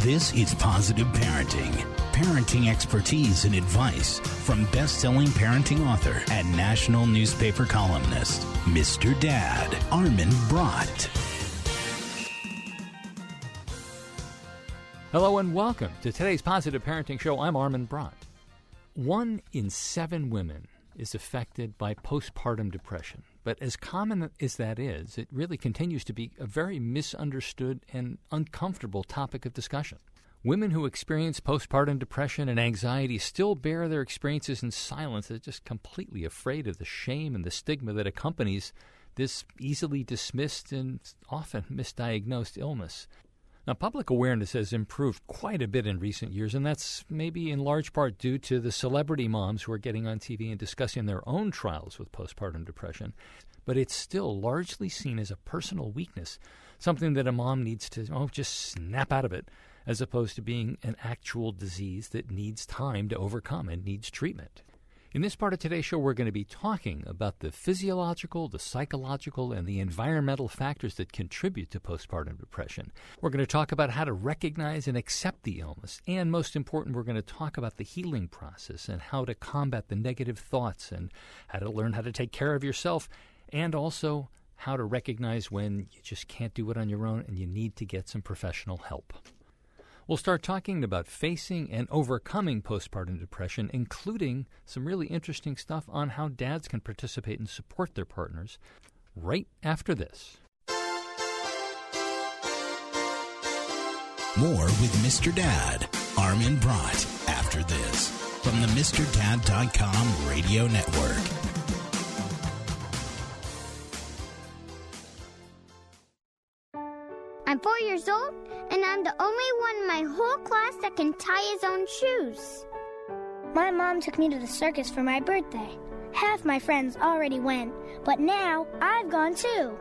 This is Positive Parenting. Parenting expertise and advice from best selling parenting author and national newspaper columnist, Mr. Dad, Armin Brott. Hello and welcome to today's Positive Parenting Show. I'm Armin Brott. One in seven women is affected by postpartum depression. But as common as that is, it really continues to be a very misunderstood and uncomfortable topic of discussion. Women who experience postpartum depression and anxiety still bear their experiences in silence. They're just completely afraid of the shame and the stigma that accompanies this easily dismissed and often misdiagnosed illness. Now, public awareness has improved quite a bit in recent years, and that's maybe in large part due to the celebrity moms who are getting on TV and discussing their own trials with postpartum depression. But it's still largely seen as a personal weakness, something that a mom needs to, oh, just snap out of it, as opposed to being an actual disease that needs time to overcome and needs treatment. In this part of today's show, we're going to be talking about the physiological, the psychological, and the environmental factors that contribute to postpartum depression. We're going to talk about how to recognize and accept the illness. And most important, we're going to talk about the healing process and how to combat the negative thoughts and how to learn how to take care of yourself and also how to recognize when you just can't do it on your own and you need to get some professional help. We'll start talking about facing and overcoming postpartum depression, including some really interesting stuff on how dads can participate and support their partners right after this. More with Mr. Dad, Armin Brott, after this from the MrDad.com radio network. I'm four years old, and I'm the only one in my whole class that can tie his own shoes. My mom took me to the circus for my birthday. Half my friends already went, but now I've gone too.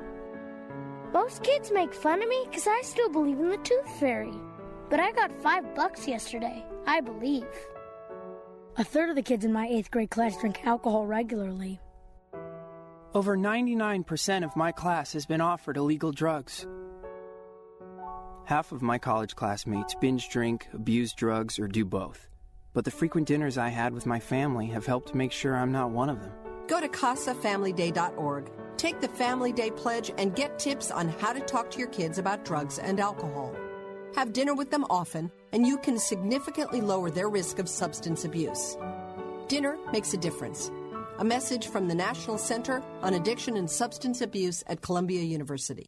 Most kids make fun of me because I still believe in the tooth fairy. But I got five bucks yesterday, I believe. A third of the kids in my eighth grade class drink alcohol regularly. Over 99% of my class has been offered illegal drugs. Half of my college classmates binge drink, abuse drugs, or do both. But the frequent dinners I had with my family have helped make sure I'm not one of them. Go to CasaFamilyDay.org. Take the Family Day Pledge and get tips on how to talk to your kids about drugs and alcohol. Have dinner with them often, and you can significantly lower their risk of substance abuse. Dinner makes a difference. A message from the National Center on Addiction and Substance Abuse at Columbia University.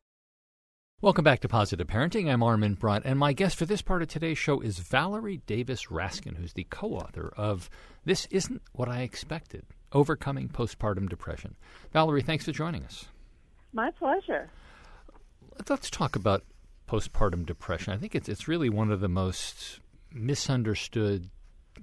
Welcome back to Positive Parenting. I'm Armin Brott, and my guest for this part of today's show is Valerie Davis Raskin, who's the co author of This Isn't What I Expected Overcoming Postpartum Depression. Valerie, thanks for joining us. My pleasure. Let's talk about postpartum depression. I think it's, it's really one of the most misunderstood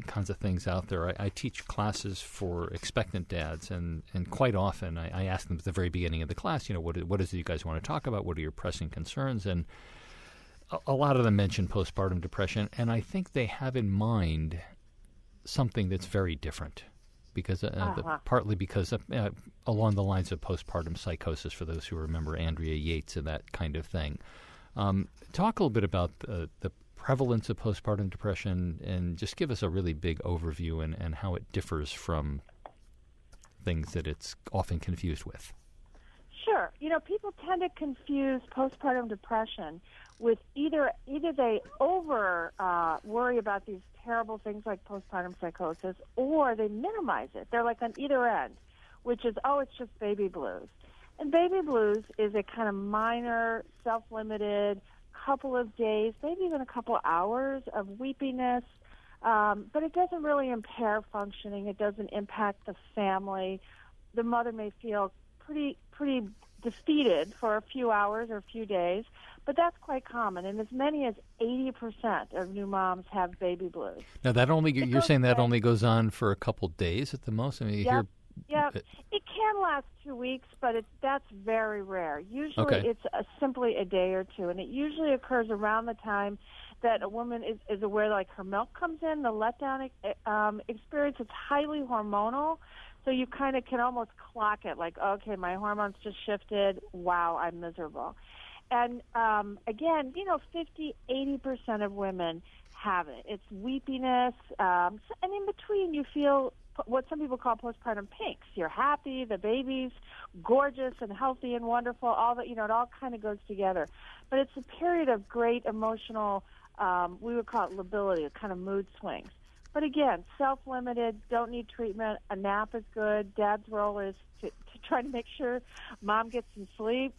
kinds of things out there. I, I, teach classes for expectant dads, and, and quite often I, I, ask them at the very beginning of the class, you know, what, what is it you guys want to talk about? What are your pressing concerns? And a, a lot of them mention postpartum depression, and I think they have in mind something that's very different. Because uh, uh-huh. the, partly because of, uh, along the lines of postpartum psychosis, for those who remember Andrea Yates and that kind of thing. Um, talk a little bit about the, the prevalence of postpartum depression and just give us a really big overview and, and how it differs from things that it's often confused with. Sure. You know, people tend to confuse postpartum depression with either either they over uh, worry about these terrible things like postpartum psychosis, or they minimize it. They're like on either end, which is oh, it's just baby blues. And baby blues is a kind of minor, self-limited couple of days, maybe even a couple hours of weepiness, um, but it doesn't really impair functioning. It doesn't impact the family. The mother may feel pretty pretty defeated for a few hours or a few days, but that's quite common. And as many as 80% of new moms have baby blues. Now, that only, you're saying that only goes on for a couple days at the most? I mean, you yep. hear yeah, it can last two weeks, but it, that's very rare. Usually, okay. it's a, simply a day or two, and it usually occurs around the time that a woman is, is aware, like her milk comes in. The letdown um, experience is highly hormonal, so you kind of can almost clock it, like, okay, my hormones just shifted. Wow, I'm miserable. And um, again, you know, 50, 80% of women have it. It's weepiness, um, and in between, you feel what some people call postpartum pinks. You're happy, the baby's gorgeous and healthy and wonderful. All that you know, it all kind of goes together. But it's a period of great emotional. Um, we would call it lability, kind of mood swings. But again, self-limited, don't need treatment. A nap is good. Dad's role is to, to try to make sure mom gets some sleep.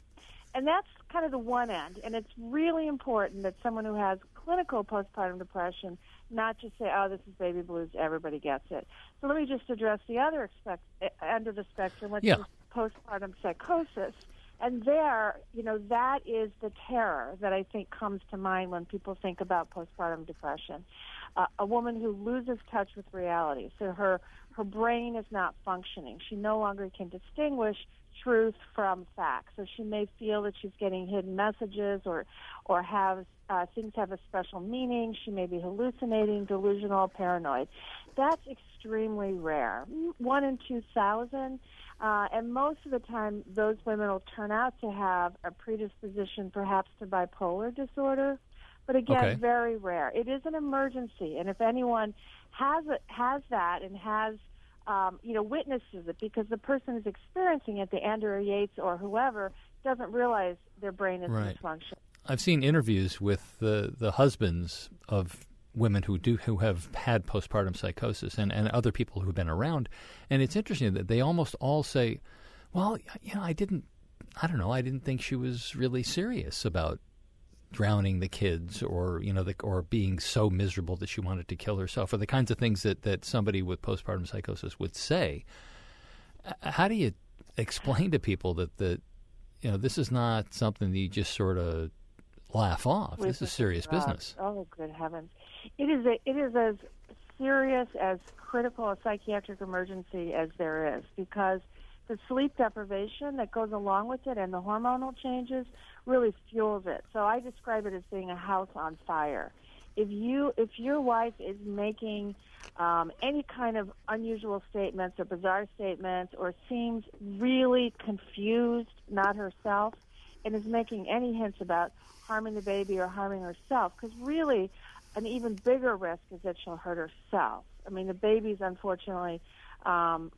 And that's kind of the one end. And it's really important that someone who has clinical postpartum depression not just say, oh, this is baby blues, everybody gets it. So let me just address the other expect, end of the spectrum, which yeah. is postpartum psychosis. And there, you know, that is the terror that I think comes to mind when people think about postpartum depression. Uh, a woman who loses touch with reality. So her her brain is not functioning. She no longer can distinguish truth from fact. So she may feel that she's getting hidden messages or or have uh, things have a special meaning. She may be hallucinating, delusional, paranoid. That's extremely rare. One in 2,000. Uh, and most of the time, those women will turn out to have a predisposition perhaps to bipolar disorder. But again, okay. very rare. It is an emergency. And if anyone has, it, has that and has um, you know, witnesses it because the person who's experiencing it, the Andrea Yates or whoever, doesn't realize their brain is right. dysfunctional. I've seen interviews with the, the husbands of women who do who have had postpartum psychosis and, and other people who've been around, and it's interesting that they almost all say, "Well, you know, I didn't, I don't know, I didn't think she was really serious about drowning the kids or you know the, or being so miserable that she wanted to kill herself or the kinds of things that, that somebody with postpartum psychosis would say how do you explain to people that that you know this is not something that you just sort of laugh off? This is serious business. Oh good heavens. It is a, it is as serious as critical a psychiatric emergency as there is because the sleep deprivation that goes along with it and the hormonal changes really fuels it. So I describe it as being a house on fire. If you if your wife is making um, any kind of unusual statements or bizarre statements or seems really confused, not herself, and is making any hints about harming the baby or harming herself, because really an even bigger risk is that she'll hurt herself. I mean, the babies, unfortunately, um,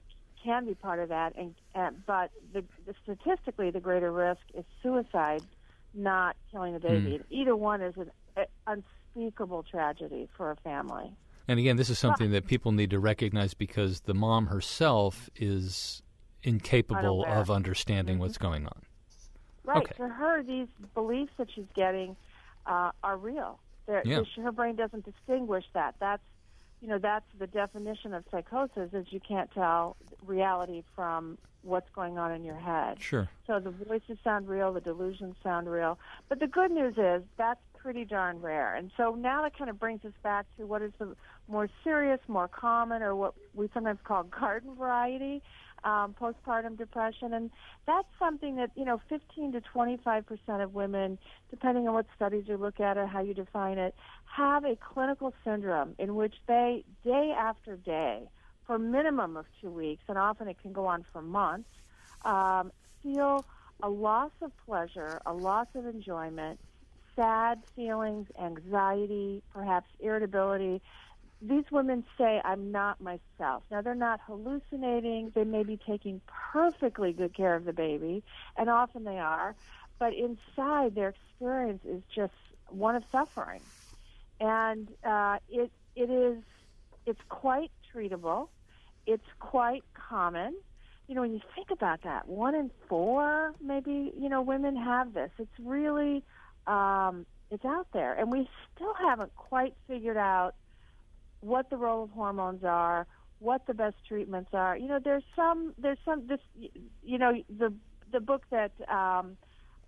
can be part of that, and, and but the, the, statistically, the greater risk is suicide, not killing the baby. Mm. Either one is an unspeakable tragedy for a family. And again, this is something that people need to recognize because the mom herself is incapable Unaware. of understanding mm-hmm. what's going on. Right. Okay. To her, these beliefs that she's getting uh, are real. Yeah. Her brain doesn't distinguish that. That's you know that's the definition of psychosis is you can't tell reality from what's going on in your head. Sure. So the voices sound real, the delusions sound real. But the good news is that's pretty darn rare. And so now that kind of brings us back to what is the more serious, more common, or what we sometimes call garden variety um, postpartum depression, and that's something that you know 15 to 25 percent of women, depending on what studies you look at or how you define it, have a clinical syndrome in which they day after day, for a minimum of two weeks, and often it can go on for months, um, feel a loss of pleasure, a loss of enjoyment, sad feelings, anxiety, perhaps irritability, these women say, I'm not myself. Now, they're not hallucinating. They may be taking perfectly good care of the baby, and often they are, but inside their experience is just one of suffering. And uh, it, it is, it's quite treatable. It's quite common. You know, when you think about that, one in four, maybe, you know, women have this. It's really, um, it's out there. And we still haven't quite figured out what the role of hormones are, what the best treatments are. You know, there's some there's some this you know the the book that um,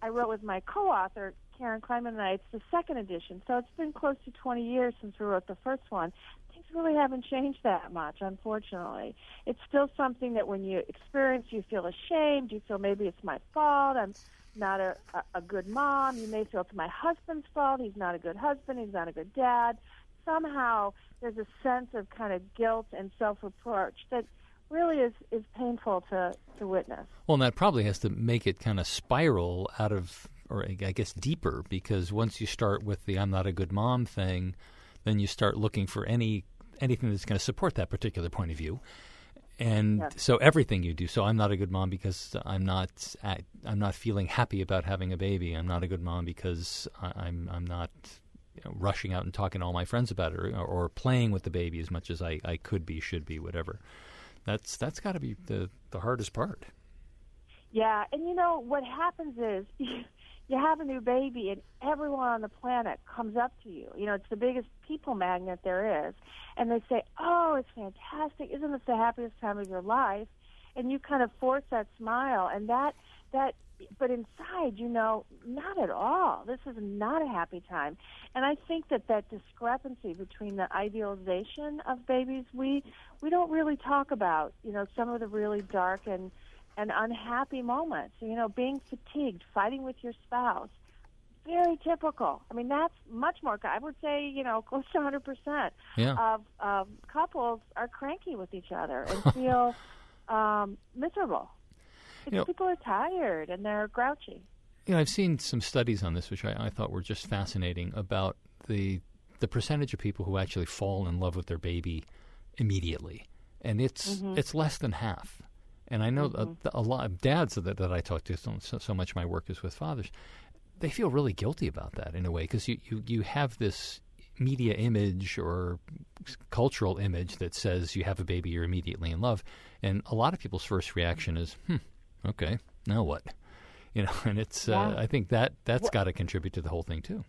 I wrote with my co-author Karen Kleiman and I. It's the second edition, so it's been close to 20 years since we wrote the first one. Things really haven't changed that much, unfortunately. It's still something that when you experience, you feel ashamed. You feel maybe it's my fault. I'm not a, a, a good mom. You may feel it's my husband's fault. He's not a good husband. He's not a good dad somehow there's a sense of kind of guilt and self-reproach that really is, is painful to, to witness. Well, and that probably has to make it kind of spiral out of or I guess deeper, because once you start with the "I'm not a good mom" thing, then you start looking for any anything that's going to support that particular point of view. And so everything you do. So I'm not a good mom because I'm not I'm not feeling happy about having a baby. I'm not a good mom because I, I'm I'm not you know, rushing out and talking to all my friends about it, or, or playing with the baby as much as I, I could be, should be, whatever. That's that's got to be the the hardest part. Yeah, and you know what happens is you have a new baby, and everyone on the planet comes up to you. You know, it's the biggest people magnet there is, and they say, "Oh, it's fantastic! Isn't this the happiest time of your life?" And you kind of force that smile, and that that. But inside, you know, not at all. This is not a happy time, and I think that that discrepancy between the idealization of babies, we we don't really talk about. You know, some of the really dark and and unhappy moments. You know, being fatigued, fighting with your spouse. Very typical. I mean, that's much more. I would say, you know, close to 100 percent of um, couples are cranky with each other and feel um, miserable. You know- people are tired and they're grouchy. You know, I've seen some studies on this, which I, I thought were just fascinating about the the percentage of people who actually fall in love with their baby immediately, and it's it's less than half. And I know a, a lot of dads that, that I talk to, so, so, much of my work is with fathers, they feel really guilty about that in a way because you, you, you have this media image or cultural image that says you have a baby, you're immediately in love. And a lot of people's first reaction is, hmm, okay, now what? You know, and it's uh i think that, that's got to contribute to the whole thing too.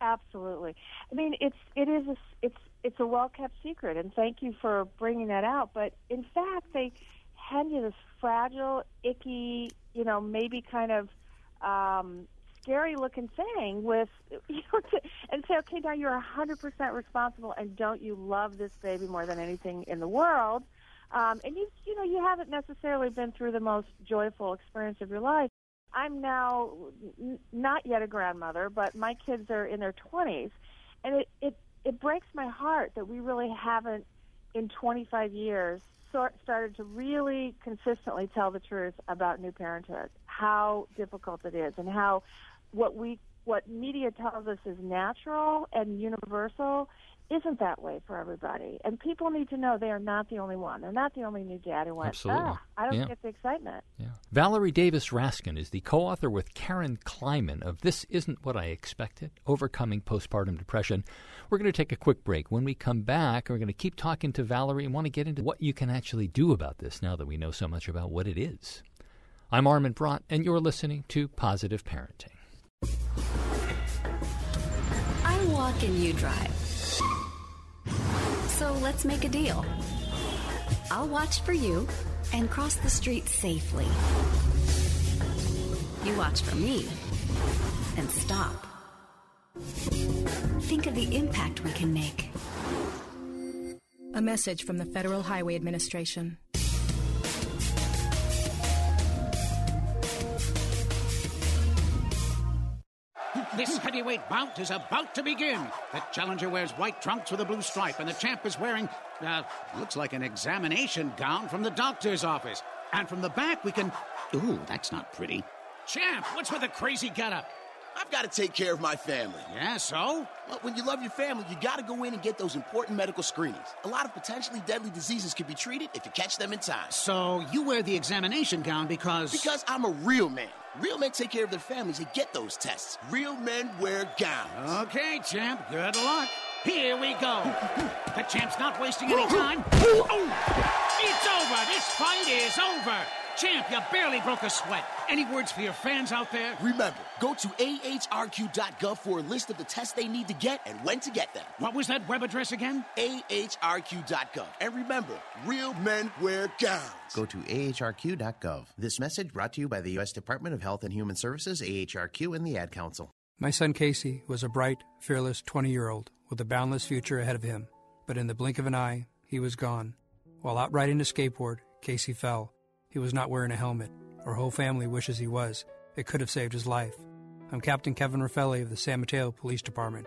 Absolutely. I mean, it's it is a, it's it's a well kept secret, and thank you for bringing that out. But in fact, they hand you this fragile, icky, you know, maybe kind of um, scary looking thing with, you know, to, and say, okay, now you're a hundred percent responsible, and don't you love this baby more than anything in the world? Um, and you you know you haven't necessarily been through the most joyful experience of your life. I'm now n- not yet a grandmother, but my kids are in their 20s, and it it it breaks my heart that we really haven't in 25 years sort started to really consistently tell the truth about new parenthood, how difficult it is, and how what we what media tells us is natural and universal isn't that way for everybody. And people need to know they are not the only one. They're not the only new dad who went, Absolutely. ah, I don't Yeah. get the excitement. Yeah. Valerie Davis Raskin is the co author with Karen Kleiman of This Isn't What I Expected Overcoming Postpartum Depression. We're going to take a quick break. When we come back, we're going to keep talking to Valerie and want to get into what you can actually do about this now that we know so much about what it is. I'm Armin Brott, and you're listening to Positive Parenting. I walk and you drive. So let's make a deal. I'll watch for you and cross the street safely. You watch for me and stop. Think of the impact we can make. A message from the Federal Highway Administration. This heavyweight bout is about to begin. The challenger wears white trunks with a blue stripe, and the champ is wearing, uh, looks like an examination gown from the doctor's office. And from the back, we can. Ooh, that's not pretty. Champ, what's with the crazy getup? I've got to take care of my family. Yeah, so? Well, when you love your family, you got to go in and get those important medical screenings. A lot of potentially deadly diseases can be treated if you catch them in time. So you wear the examination gown because. Because I'm a real man. Real men take care of their families and get those tests. Real men wear gowns. Okay, champ, good luck. Here we go. the champ's not wasting any time. Oh, it's over. This fight is over. Champ, you barely broke a sweat. Any words for your fans out there? Remember, go to ahrq.gov for a list of the tests they need to get and when to get them. What was that web address again? ahrq.gov. And remember, real men wear gowns. Go to ahrq.gov. This message brought to you by the U.S. Department of Health and Human Services, AHRQ, and the Ad Council. My son Casey was a bright, fearless 20 year old with a boundless future ahead of him. But in the blink of an eye, he was gone. While out riding a skateboard, Casey fell. He was not wearing a helmet. Our whole family wishes he was. It could have saved his life. I'm Captain Kevin Raffelli of the San Mateo Police Department.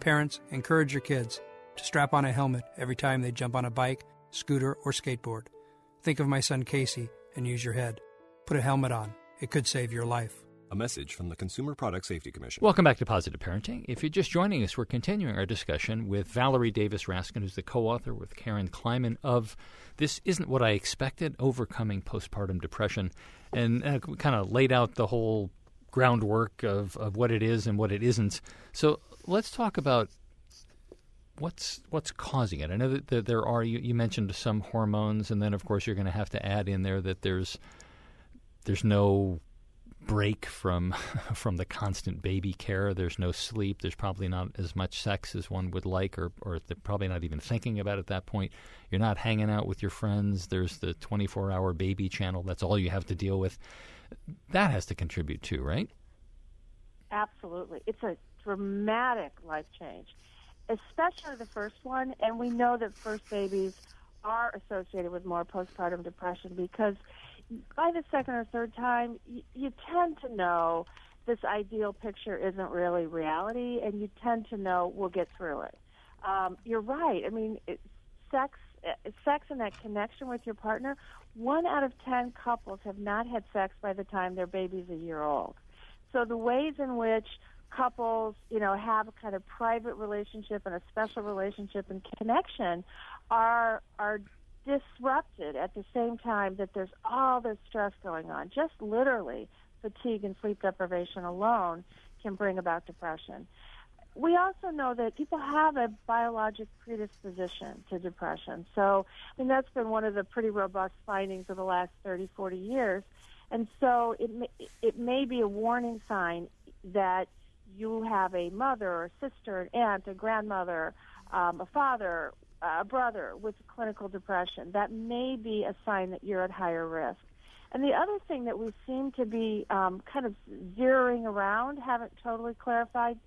Parents, encourage your kids to strap on a helmet every time they jump on a bike, scooter, or skateboard. Think of my son Casey and use your head. Put a helmet on. It could save your life. A message from the Consumer Product Safety Commission. Welcome back to Positive Parenting. If you're just joining us, we're continuing our discussion with Valerie Davis Raskin, who's the co author with Karen Kleiman of This Isn't What I Expected Overcoming Postpartum Depression. And uh, kind of laid out the whole groundwork of, of what it is and what it isn't. So let's talk about what's what's causing it. I know that, that there are you, you, mentioned some hormones, and then of course you're going to have to add in there that there's there's no break from from the constant baby care. There's no sleep. There's probably not as much sex as one would like, or or they're probably not even thinking about at that point. You're not hanging out with your friends. There's the 24 hour baby channel. That's all you have to deal with. That has to contribute too, right? Absolutely. It's a dramatic life change, especially the first one. And we know that first babies are associated with more postpartum depression because by the second or third time, you, you tend to know this ideal picture isn't really reality, and you tend to know we'll get through it. Um, you're right. I mean, it, sex, uh, sex, and that connection with your partner. One out of ten couples have not had sex by the time their baby's a year old. So the ways in which couples, you know, have a kind of private relationship and a special relationship and connection are are disrupted at the same time that there's all this stress going on. Just literally, fatigue and sleep deprivation alone can bring about depression. We also know that people have a biologic predisposition to depression. So, I mean, that's been one of the pretty robust findings of the last 30, 40 years. And so it may, it may be a warning sign that you have a mother or sister, an aunt, a grandmother, um, a father, a brother with clinical depression. That may be a sign that you're at higher risk. And the other thing that we seem to be um, kind of zeroing around, haven't totally clarified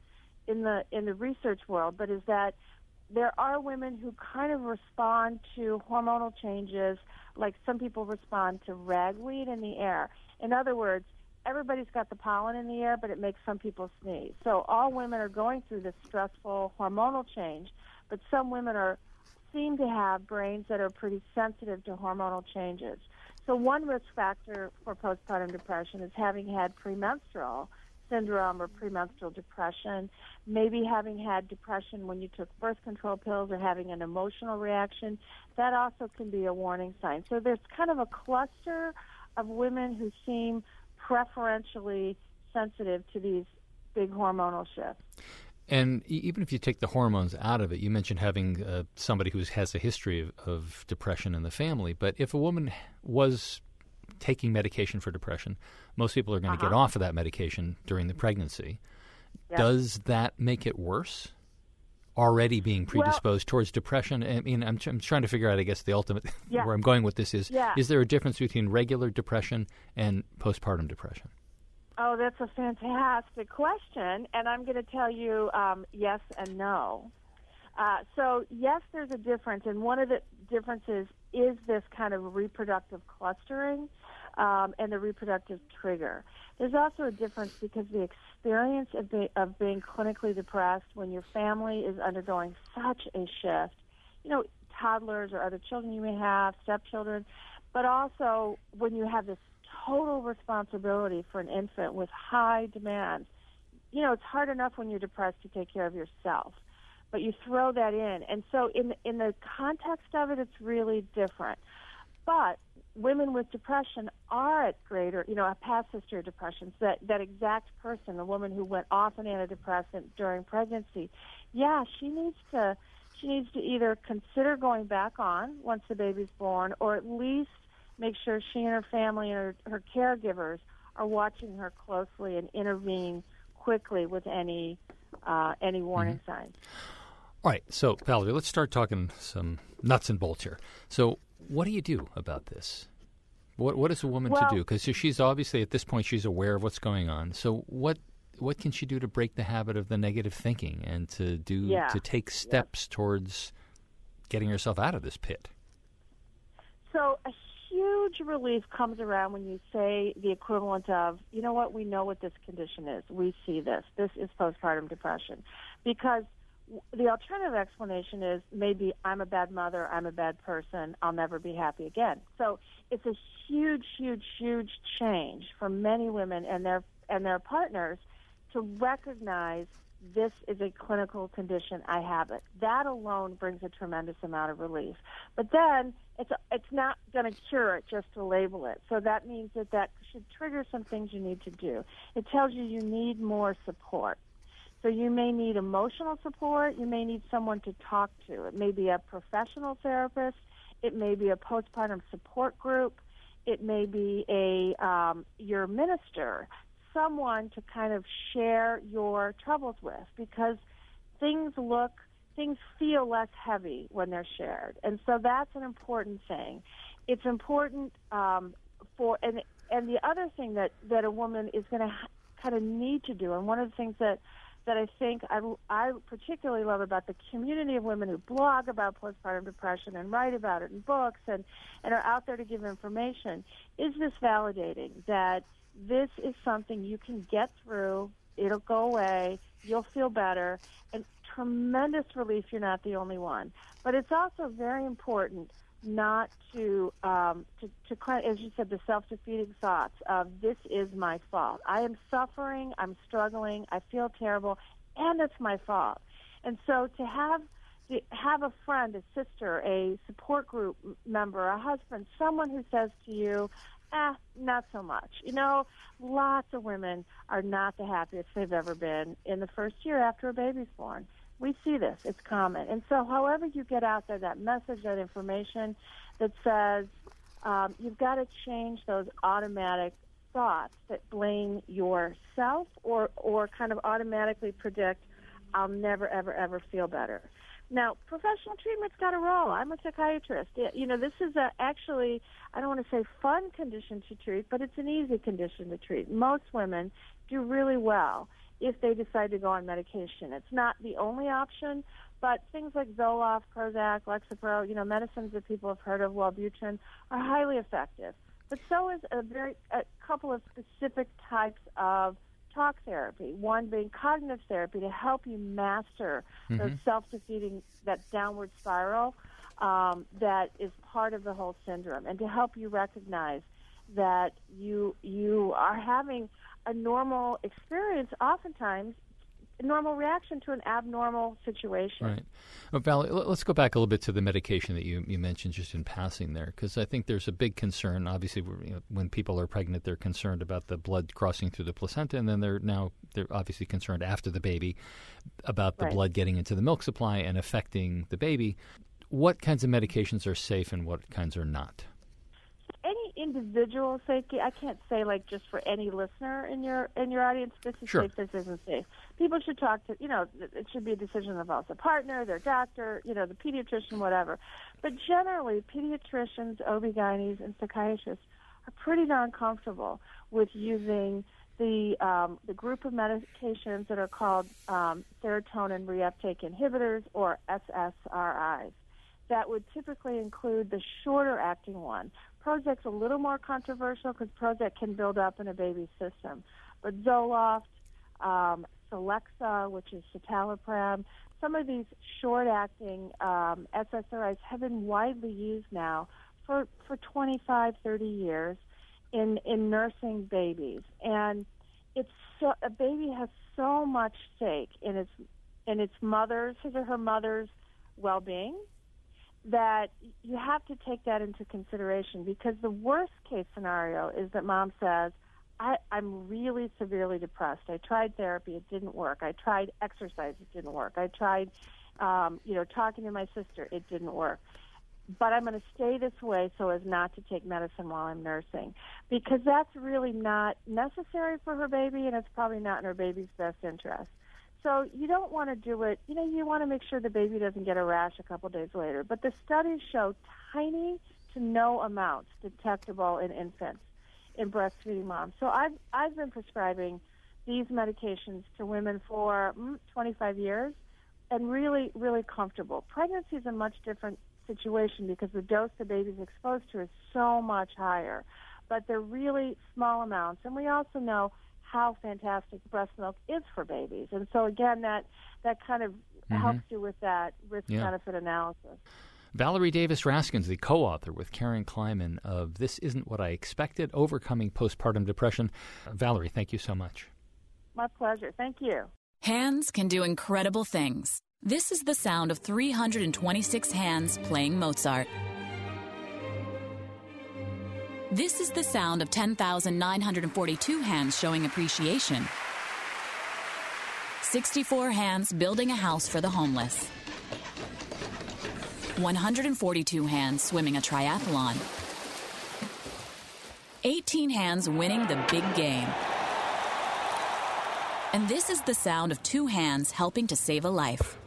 in the in the research world, but is that there are women who kind of respond to hormonal changes, like some people respond to ragweed in the air. In other words, everybody's got the pollen in the air, but it makes some people sneeze. So all women are going through this stressful hormonal change, but some women are seem to have brains that are pretty sensitive to hormonal changes. So one risk factor for postpartum depression is having had premenstrual syndrome or premenstrual depression, maybe having had depression when you took birth control pills or having an emotional reaction. That also can be a warning sign. So there's kind of a cluster of women who seem preferentially sensitive to these big hormonal shifts. And even if you take the hormones out of it, you mentioned having uh, somebody who has a history of, of, depression in the family. But if a woman was taking medication for depression, most people are going to uh-huh. get off of that medication during the pregnancy. Yep. Does that make it worse? Already being predisposed well, towards depression. I mean, I'm, I'm, trying to figure out. I guess the ultimate yeah. where I'm going with this is: yeah. is there a difference between regular depression and postpartum depression? Oh, that's a fantastic question, and I'm going to tell you um, yes and no. Uh, so yes, there's a difference, and one of the differences is this kind of reproductive clustering um, and the reproductive trigger. There's also a difference because the experience of, be, of being clinically depressed when your family is undergoing such a shift, you know, toddlers or other children you may have, stepchildren, but also when you have this total responsibility for an infant with high demands. You know, it's hard enough when you're depressed to take care of yourself, but you throw that in, and so in in the context of it, it's really different. But women with depression are at greater, you know, a past history of depression. So that that exact person, the woman who went off an antidepressant during pregnancy, yeah, she needs to she needs to either consider going back on once the baby's born, or at least make sure she and her family and her, her caregivers are watching her closely and intervene quickly with any uh, any warning mm-hmm. signs. All right, so Valerie, let's start talking some nuts and bolts here. So, what do you do about this? What what is a woman well, to do? Because she's obviously at this point she's aware of what's going on. So, what what can she do to break the habit of the negative thinking and to do yeah. to take steps yep. towards getting herself out of this pit? So, a huge relief comes around when you say the equivalent of, you know what, we know what this condition is. We see this. This is postpartum depression. Because the alternative explanation is maybe I'm a bad mother, I'm a bad person, I'll never be happy again. So it's a huge, huge, huge change for many women and their and their partners to recognize this is a clinical condition. I have it. That alone brings a tremendous amount of relief. But then it's it's not going to cure it just to label it. So that means that that should trigger some things you need to do. It tells you you need more support. So you may need emotional support. You may need someone to talk to. It may be a professional therapist. It may be a postpartum support group. It may be a um, your minister someone to kind of share your troubles with because things look things feel less heavy when they're shared. And so that's an important thing. It's important um, for and and the other thing that that a woman is going to kind of need to do and one of the things that that I think I, I particularly love about the community of women who blog about postpartum depression and write about it in books and, and are out there to give information is this validating that this is something you can get through. It'll go away. You'll feel better. And tremendous relief you're not the only one. But it's also very important not to, um, to, to, as you said, the self-defeating thoughts of this is my fault. I am suffering. I'm struggling. I feel terrible, and it's my fault. And so to have to have a friend, a sister, a support group member, a husband, someone who says to you, Eh, not so much. You know, lots of women are not the happiest they've ever been in the first year after a baby's born. We see this. It's common. And so, however you get out there that message, that information that says um, you've got to change those automatic thoughts that blame yourself or, or kind of automatically predict, I'll never, ever, ever feel better. Now, professional treatment's got a role. I'm a psychiatrist. You know, this is a, actually, I don't want to say fun condition to treat, but it's an easy condition to treat. Most women do really well if they decide to go on medication. It's not the only option, but things like Zoloft, Prozac, Lexapro, you know, medicines that people have heard of, Wellbutrin, are highly effective. But so is a very a couple of specific types of talk therapy, one being cognitive therapy to help you master mm-hmm. the self-defeating, that downward spiral um, that is part of the whole syndrome, and to help you recognize that you you are having a normal experience oftentimes normal reaction to an abnormal situation. Right. Well, Valerie, let's go back a little bit to the medication that you, you mentioned just in passing there, because I think there's a big concern. Obviously, you know, when people are pregnant, they're concerned about the blood crossing through the placenta, and then they're now they're obviously concerned after the baby about the right. blood getting into the milk supply and affecting the baby. What kinds of medications are safe and what kinds are not? Individual safety. I can't say like just for any listener in your in your audience. This is sure. safe. This isn't safe. People should talk to you know it should be a decision of the partner, their doctor, you know the pediatrician, whatever. But generally, pediatricians, OB-GYNs, and psychiatrists are pretty darn comfortable with using the um, the group of medications that are called um, serotonin reuptake inhibitors or SSRIs. That would typically include the shorter acting one, Prozac's a little more controversial because Prozac can build up in a baby's system. But Zoloft, um, Celexa, which is citalopram, some of these short-acting um, SSRIs have been widely used now for, for 25, 30 years in, in nursing babies. And it's so, a baby has so much stake in its in its mother's his or her mother's well-being that you have to take that into consideration because the worst case scenario is that mom says, I, I'm really severely depressed. I tried therapy, it didn't work. I tried exercise, it didn't work. I tried, um, you know, talking to my sister, it didn't work. But I'm going to stay this way so as not to take medicine while I'm nursing because that's really not necessary for her baby and it's probably not in her baby's best interest. So you don't want to do it. You know, you want to make sure the baby doesn't get a rash a couple days later. But the studies show tiny to no amounts detectable in infants in breastfeeding moms. So I've I've been prescribing these medications to women for mm, 25 years, and really really comfortable. Pregnancy is a much different situation because the dose the baby's exposed to is so much higher, but they're really small amounts, and we also know how fantastic breast milk is for babies. And so again, that that kind of mm-hmm. helps you with that risk benefit analysis. Valerie Davis Raskin's, the co author with Karen Kleiman of This Isn't What I Expected Overcoming Postpartum Depression. Uh, Valerie, thank you so much. My pleasure. Thank you. Hands can do incredible things. This is the sound of 326 hands playing Mozart. This is the sound of 10,942 hands showing appreciation. 64 hands building a house for the homeless. 142 hands swimming a triathlon. 18 hands winning the big game. And this is the sound of two hands helping to save a life.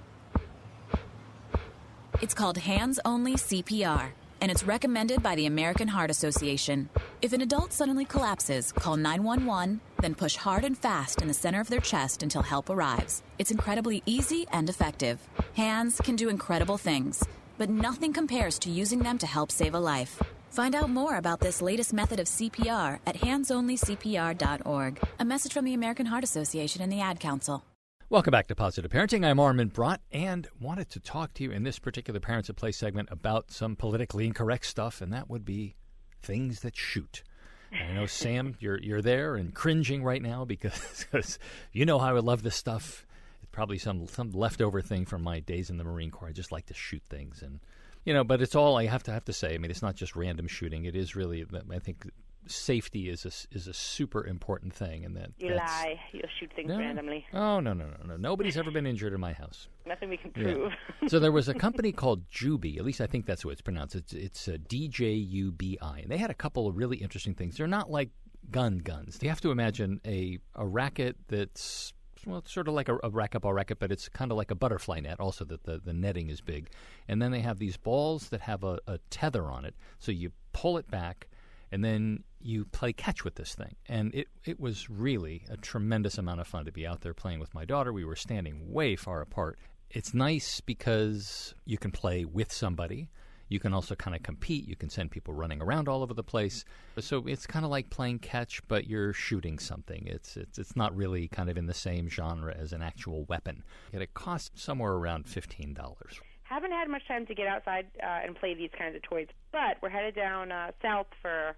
It's called Hands Only CPR, and it's recommended by the American Heart Association. If an adult suddenly collapses, call 911, then push hard and fast in the center of their chest until help arrives. It's incredibly easy and effective. Hands can do incredible things, but nothing compares to using them to help save a life. Find out more about this latest method of CPR at handsonlycpr.org. A message from the American Heart Association and the Ad Council. Welcome back to Positive Parenting. I'm Armin Brott and wanted to talk to you in this particular Parents at Play segment about some politically incorrect stuff, and that would be things that shoot. And I know Sam, you're you're there and cringing right now because you know how I love this stuff. It's probably some some leftover thing from my days in the Marine Corps. I just like to shoot things and you know, but it's all I have to have to say. I mean, it's not just random shooting. It is really, I think, safety is a, is a super important thing, and that you lie, you'll shoot things no, randomly. Oh no, no, no, no! Nobody's ever been injured in my house. Nothing we can prove. Yeah. so there was a company called Djubi. At least I think that's what it's pronounced. It's it's a D J U B I, and they had a couple of really interesting things. They're not like gun guns. You have to imagine a a racket that's well, it's sort of like a, a racquetball racket, but it's kind of like a butterfly net. Also, that the, the netting is big, and then they have these balls that have a, a tether on it. So you pull it back, and then you play catch with this thing. And it it was really a tremendous amount of fun to be out there playing with my daughter. We were standing way far apart. It's nice because you can play with somebody. You can also kind of compete. You can send people running around all over the place. So it's kind of like playing catch, but you're shooting something. It's it's it's not really kind of in the same genre as an actual weapon. And it costs somewhere around fifteen dollars. Haven't had much time to get outside uh, and play these kinds of toys, but we're headed down uh, south for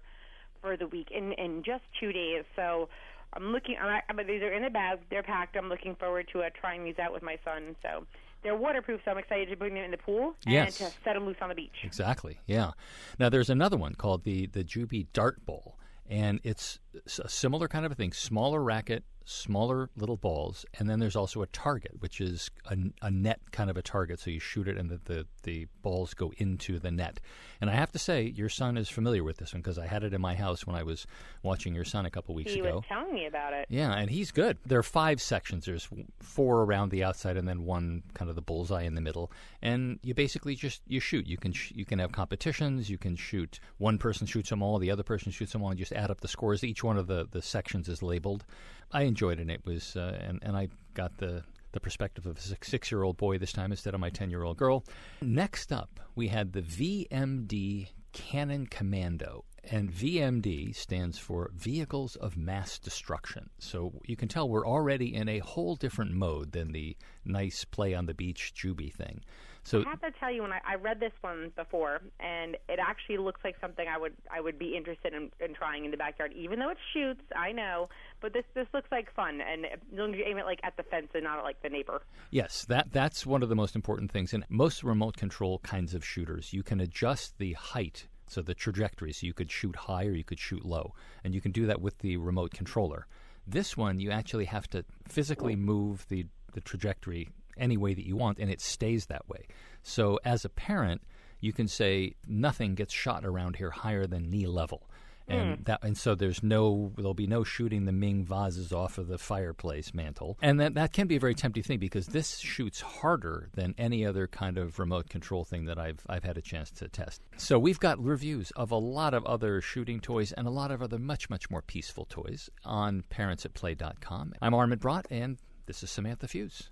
for the week in in just two days. So I'm looking. I, I, these are in the bag. They're packed. I'm looking forward to uh, trying these out with my son. So they're waterproof, so I'm excited to bring them in the pool yes. and to set them loose on the beach. Exactly. Yeah. Now there's another one called the the Djubi Dart Bowl, and it's a similar kind of a thing. Smaller racket, smaller little balls, and then there's also a target, which is a, a net kind of a target. So you shoot it, and the, the, the balls go into the net. And I have to say, your son is familiar with this one because I had it in my house when I was watching your son a couple weeks he ago. He was telling me about it. Yeah, and he's good. There are five sections. There's four around the outside, and then one kind of the bullseye in the middle. And you basically just you shoot. You can sh- you can have competitions. You can shoot. One person shoots them all. The other person shoots them all. And just add up the scores. Each one of the the sections is labeled. I enjoyed it. And It was, uh, and and I got the the perspective of a six year old boy this time instead of my ten year old girl. Next up, we had the VMD Cannon Commando. And VMD stands for Vehicles of Mass Destruction. So you can tell we're already in a whole different mode than the nice play on the beach Djubi thing. So I have to tell you, when I, I read this one before, and it actually looks like something I would I would be interested in, in trying in the backyard, even though it shoots. I know, but this this looks like fun, and you aim it like at the fence and not at like the neighbor. Yes, that that's one of the most important things. In most remote control kinds of shooters, you can adjust the height so the trajectory. So you could shoot high or you could shoot low, and you can do that with the remote controller. This one, you actually have to physically move the the trajectory any way that you want, and it stays that way. So as a parent, you can say nothing gets shot around here higher than knee level. And mm. that, and so there's no, there'll be no shooting the Ming vases off of the fireplace mantle, and that that can be a very tempting thing because this shoots harder than any other kind of remote control thing that I've I've had a chance to test. So we've got reviews of a lot of other shooting toys and a lot of other much much more peaceful toys on parentsatplay.com. I'm Armin Brott, and this is Samantha Fuse.